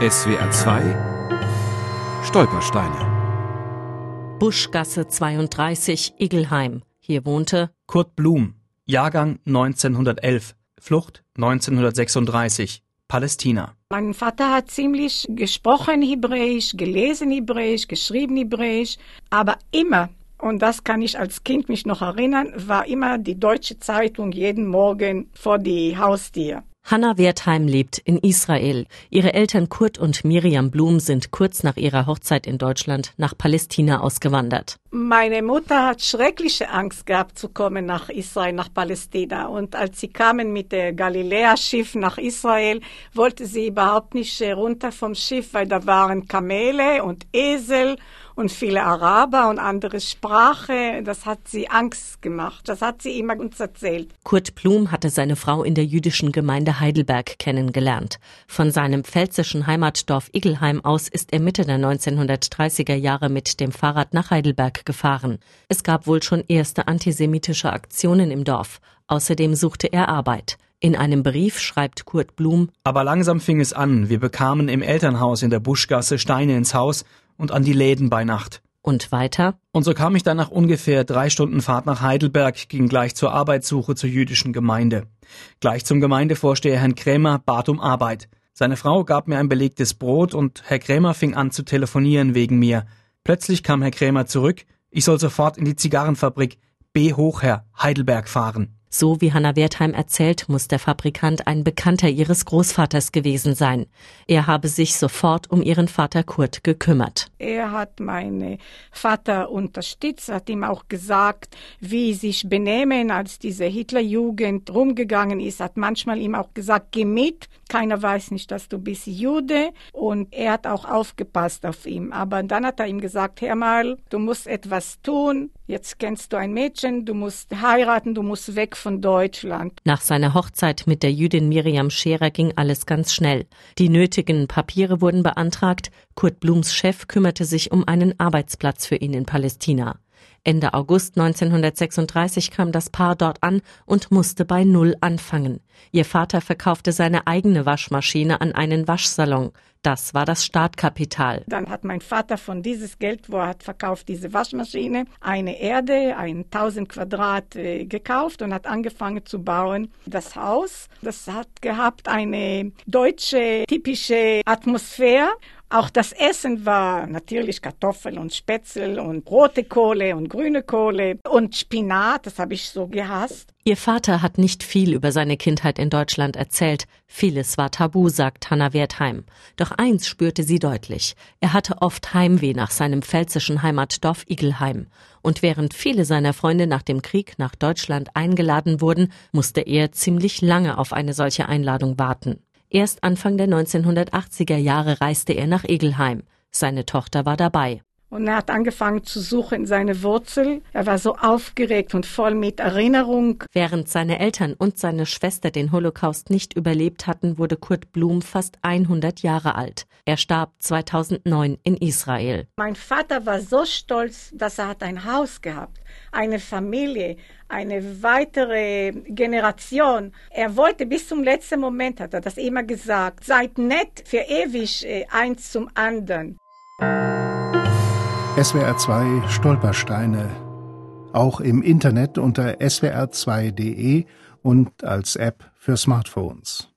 SWR 2 Stolpersteine Buschgasse 32 Igelheim. Hier wohnte Kurt Blum, Jahrgang 1911, Flucht 1936, Palästina. Mein Vater hat ziemlich gesprochen Hebräisch, gelesen Hebräisch, geschrieben Hebräisch, aber immer, und das kann ich als Kind mich noch erinnern, war immer die deutsche Zeitung jeden Morgen vor die Haustür. Hanna Wertheim lebt in Israel. Ihre Eltern Kurt und Miriam Blum sind kurz nach ihrer Hochzeit in Deutschland nach Palästina ausgewandert. Meine Mutter hat schreckliche Angst gehabt zu kommen nach Israel, nach Palästina. Und als sie kamen mit der Galiläa-Schiff nach Israel, wollte sie überhaupt nicht runter vom Schiff, weil da waren Kamele und Esel und viele Araber und andere Sprache. Das hat sie Angst gemacht. Das hat sie immer uns erzählt. Kurt Blum hatte seine Frau in der jüdischen Gemeinde Heidelberg kennengelernt. Von seinem pfälzischen Heimatdorf Igelheim aus ist er Mitte der 1930er Jahre mit dem Fahrrad nach Heidelberg gefahren. Es gab wohl schon erste antisemitische Aktionen im Dorf. Außerdem suchte er Arbeit. In einem Brief schreibt Kurt Blum Aber langsam fing es an. Wir bekamen im Elternhaus in der Buschgasse Steine ins Haus und an die Läden bei Nacht. Und weiter? Und so kam ich dann nach ungefähr drei Stunden Fahrt nach Heidelberg, ging gleich zur Arbeitssuche zur jüdischen Gemeinde. Gleich zum Gemeindevorsteher Herrn Krämer bat um Arbeit. Seine Frau gab mir ein belegtes Brot und Herr Krämer fing an zu telefonieren wegen mir. Plötzlich kam Herr Krämer zurück, ich soll sofort in die Zigarrenfabrik B. Hochherr Heidelberg fahren. So wie Hanna Wertheim erzählt, muss der Fabrikant ein Bekannter ihres Großvaters gewesen sein. Er habe sich sofort um ihren Vater Kurt gekümmert. Er hat meinen Vater unterstützt, hat ihm auch gesagt, wie sich benehmen, als diese Hitlerjugend rumgegangen ist, hat manchmal ihm auch gesagt, geh mit, keiner weiß nicht, dass du bist Jude. Und er hat auch aufgepasst auf ihn. Aber dann hat er ihm gesagt, hör mal, du musst etwas tun, jetzt kennst du ein Mädchen, du musst heiraten, du musst weg von Deutschland. Nach seiner Hochzeit mit der Jüdin Miriam Scherer ging alles ganz schnell. Die nötigen Papiere wurden beantragt. Kurt Blums Chef kümmerte sich um einen Arbeitsplatz für ihn in Palästina. Ende August 1936 kam das Paar dort an und musste bei Null anfangen. Ihr Vater verkaufte seine eigene Waschmaschine an einen Waschsalon. Das war das Startkapital. Dann hat mein Vater von dieses Geld, wo er hat verkauft, diese Waschmaschine, eine Erde, ein 1000 Quadrat äh, gekauft und hat angefangen zu bauen. Das Haus, das hat gehabt eine deutsche typische Atmosphäre auch das Essen war natürlich Kartoffeln und Spätzle und rote Kohle und grüne Kohle und Spinat, das habe ich so gehasst. Ihr Vater hat nicht viel über seine Kindheit in Deutschland erzählt. Vieles war tabu, sagt Hanna Wertheim. Doch eins spürte sie deutlich. Er hatte oft Heimweh nach seinem pfälzischen Heimatdorf Igelheim. Und während viele seiner Freunde nach dem Krieg nach Deutschland eingeladen wurden, musste er ziemlich lange auf eine solche Einladung warten. Erst Anfang der 1980er Jahre reiste er nach Egelheim. Seine Tochter war dabei. Und er hat angefangen zu suchen in seine Wurzel. Er war so aufgeregt und voll mit Erinnerung. Während seine Eltern und seine Schwester den Holocaust nicht überlebt hatten, wurde Kurt Blum fast 100 Jahre alt. Er starb 2009 in Israel. Mein Vater war so stolz, dass er hat ein Haus gehabt, eine Familie, eine weitere Generation. Er wollte bis zum letzten Moment, hat er das immer gesagt, seid nett für ewig äh, eins zum anderen. SWR 2 Stolpersteine. Auch im Internet unter swr2.de und als App für Smartphones.